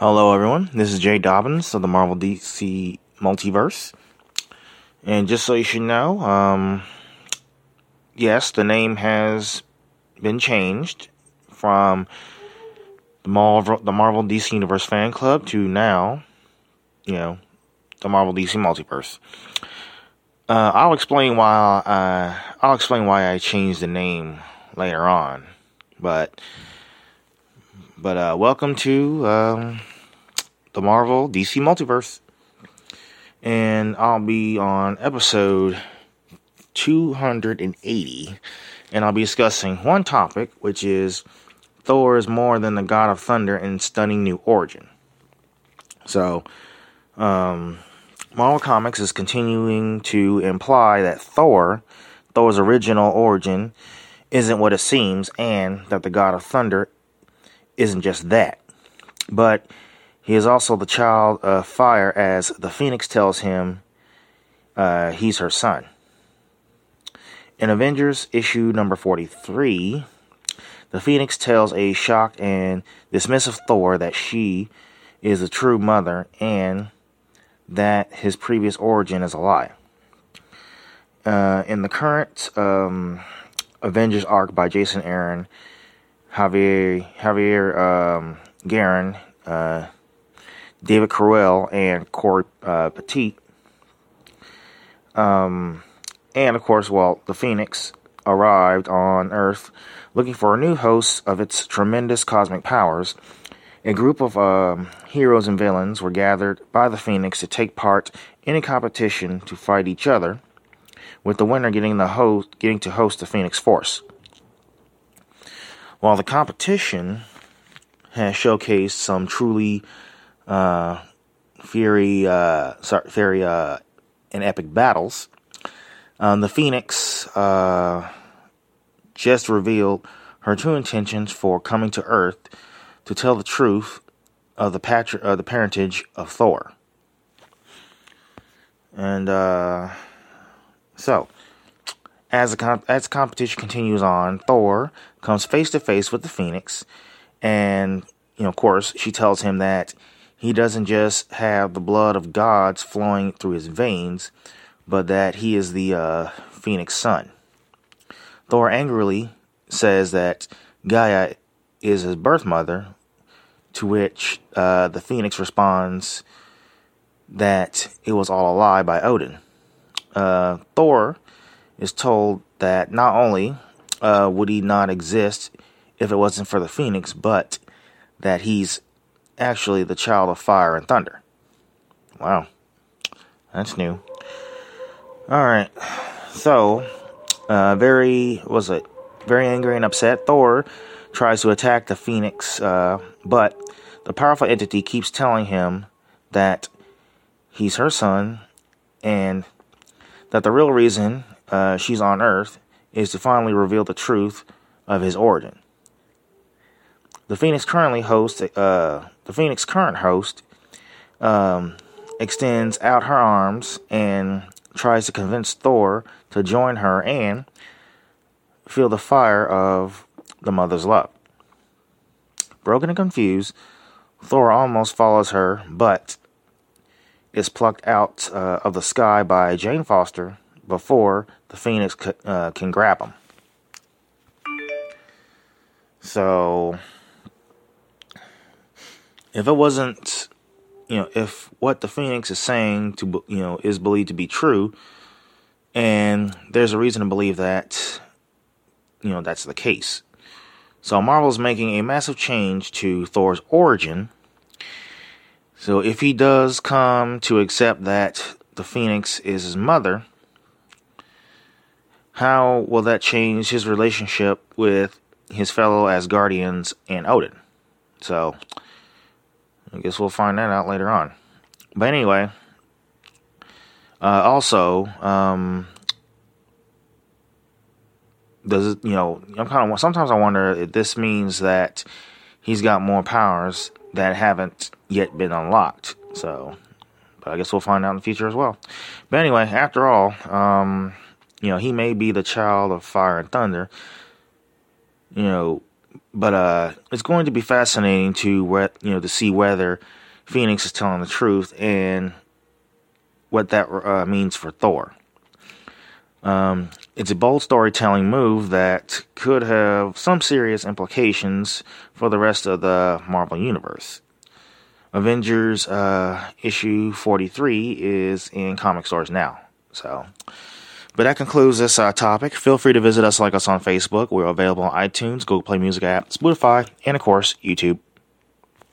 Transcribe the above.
Hello, everyone. This is Jay Dobbins of the Marvel DC Multiverse. And just so you should know, um, yes, the name has been changed from the Marvel, the Marvel DC Universe fan club to now, you know, the Marvel DC Multiverse. Uh, I'll explain why. Uh, I'll explain why I changed the name later on, but but uh, welcome to um, the Marvel DC Multiverse. And I'll be on episode 280. And I'll be discussing one topic, which is Thor is more than the god of thunder in stunning new origin. So, um, Marvel Comics is continuing to imply that Thor, Thor's original origin, isn't what it seems, and that the god of thunder isn't just that. But he is also the child of fire, as the Phoenix tells him uh, he's her son. In Avengers issue number 43, the Phoenix tells a shocked and dismissive Thor that she is the true mother and that his previous origin is a lie. Uh, in the current um, Avengers arc by Jason Aaron, Javier Javier um, Garrón, uh, David Curiel, and Cory uh, Petit. Um, and of course, well, the Phoenix arrived on Earth looking for a new host of its tremendous cosmic powers. A group of um, heroes and villains were gathered by the Phoenix to take part in a competition to fight each other, with the winner getting the host getting to host the Phoenix Force. While the competition has showcased some truly uh, uh, sorry, very uh, and epic battles, um, the Phoenix uh, just revealed her true intentions for coming to Earth to tell the truth of the patri- the parentage of Thor. And uh, so, as comp- as competition continues on, Thor comes face to face with the Phoenix, and you know, of course, she tells him that he doesn't just have the blood of gods flowing through his veins, but that he is the uh, Phoenix son. Thor angrily says that Gaea is his birth mother, to which uh, the Phoenix responds that it was all a lie by Odin. Uh, Thor is told that not only uh, would he not exist if it wasn't for the Phoenix, but that he's actually the child of fire and thunder. Wow, that's new. All right, so uh, very was it very angry and upset. Thor tries to attack the Phoenix, uh, but the powerful entity keeps telling him that he's her son and that the real reason uh, she's on Earth is to finally reveal the truth of his origin. The Phoenix currently host, uh, the Phoenix current host, um, extends out her arms and tries to convince Thor to join her and feel the fire of the mother's love. Broken and confused, Thor almost follows her, but is plucked out uh, of the sky by Jane Foster before the Phoenix uh, can grab him. So, if it wasn't, you know, if what the Phoenix is saying to, you know, is believed to be true, and there's a reason to believe that, you know, that's the case. So Marvel's making a massive change to Thor's origin. So if he does come to accept that the Phoenix is his mother, how will that change his relationship with his fellow Asgardians and Odin? So I guess we'll find that out later on. But anyway, uh, also, um, does it, you know, I'm kind of, sometimes I wonder if this means that he's got more powers that haven't yet been unlocked. So, but I guess we'll find out in the future as well. But anyway, after all, um, you know, he may be the child of fire and thunder, you know, but uh, it's going to be fascinating to you know to see whether Phoenix is telling the truth and what that uh, means for Thor. Um, it's a bold storytelling move that could have some serious implications for the rest of the Marvel Universe. Avengers uh, issue 43 is in comic stores now. So, but that concludes this uh, topic. Feel free to visit us, like us on Facebook. We're available on iTunes, Google Play Music app, Spotify, and of course, YouTube.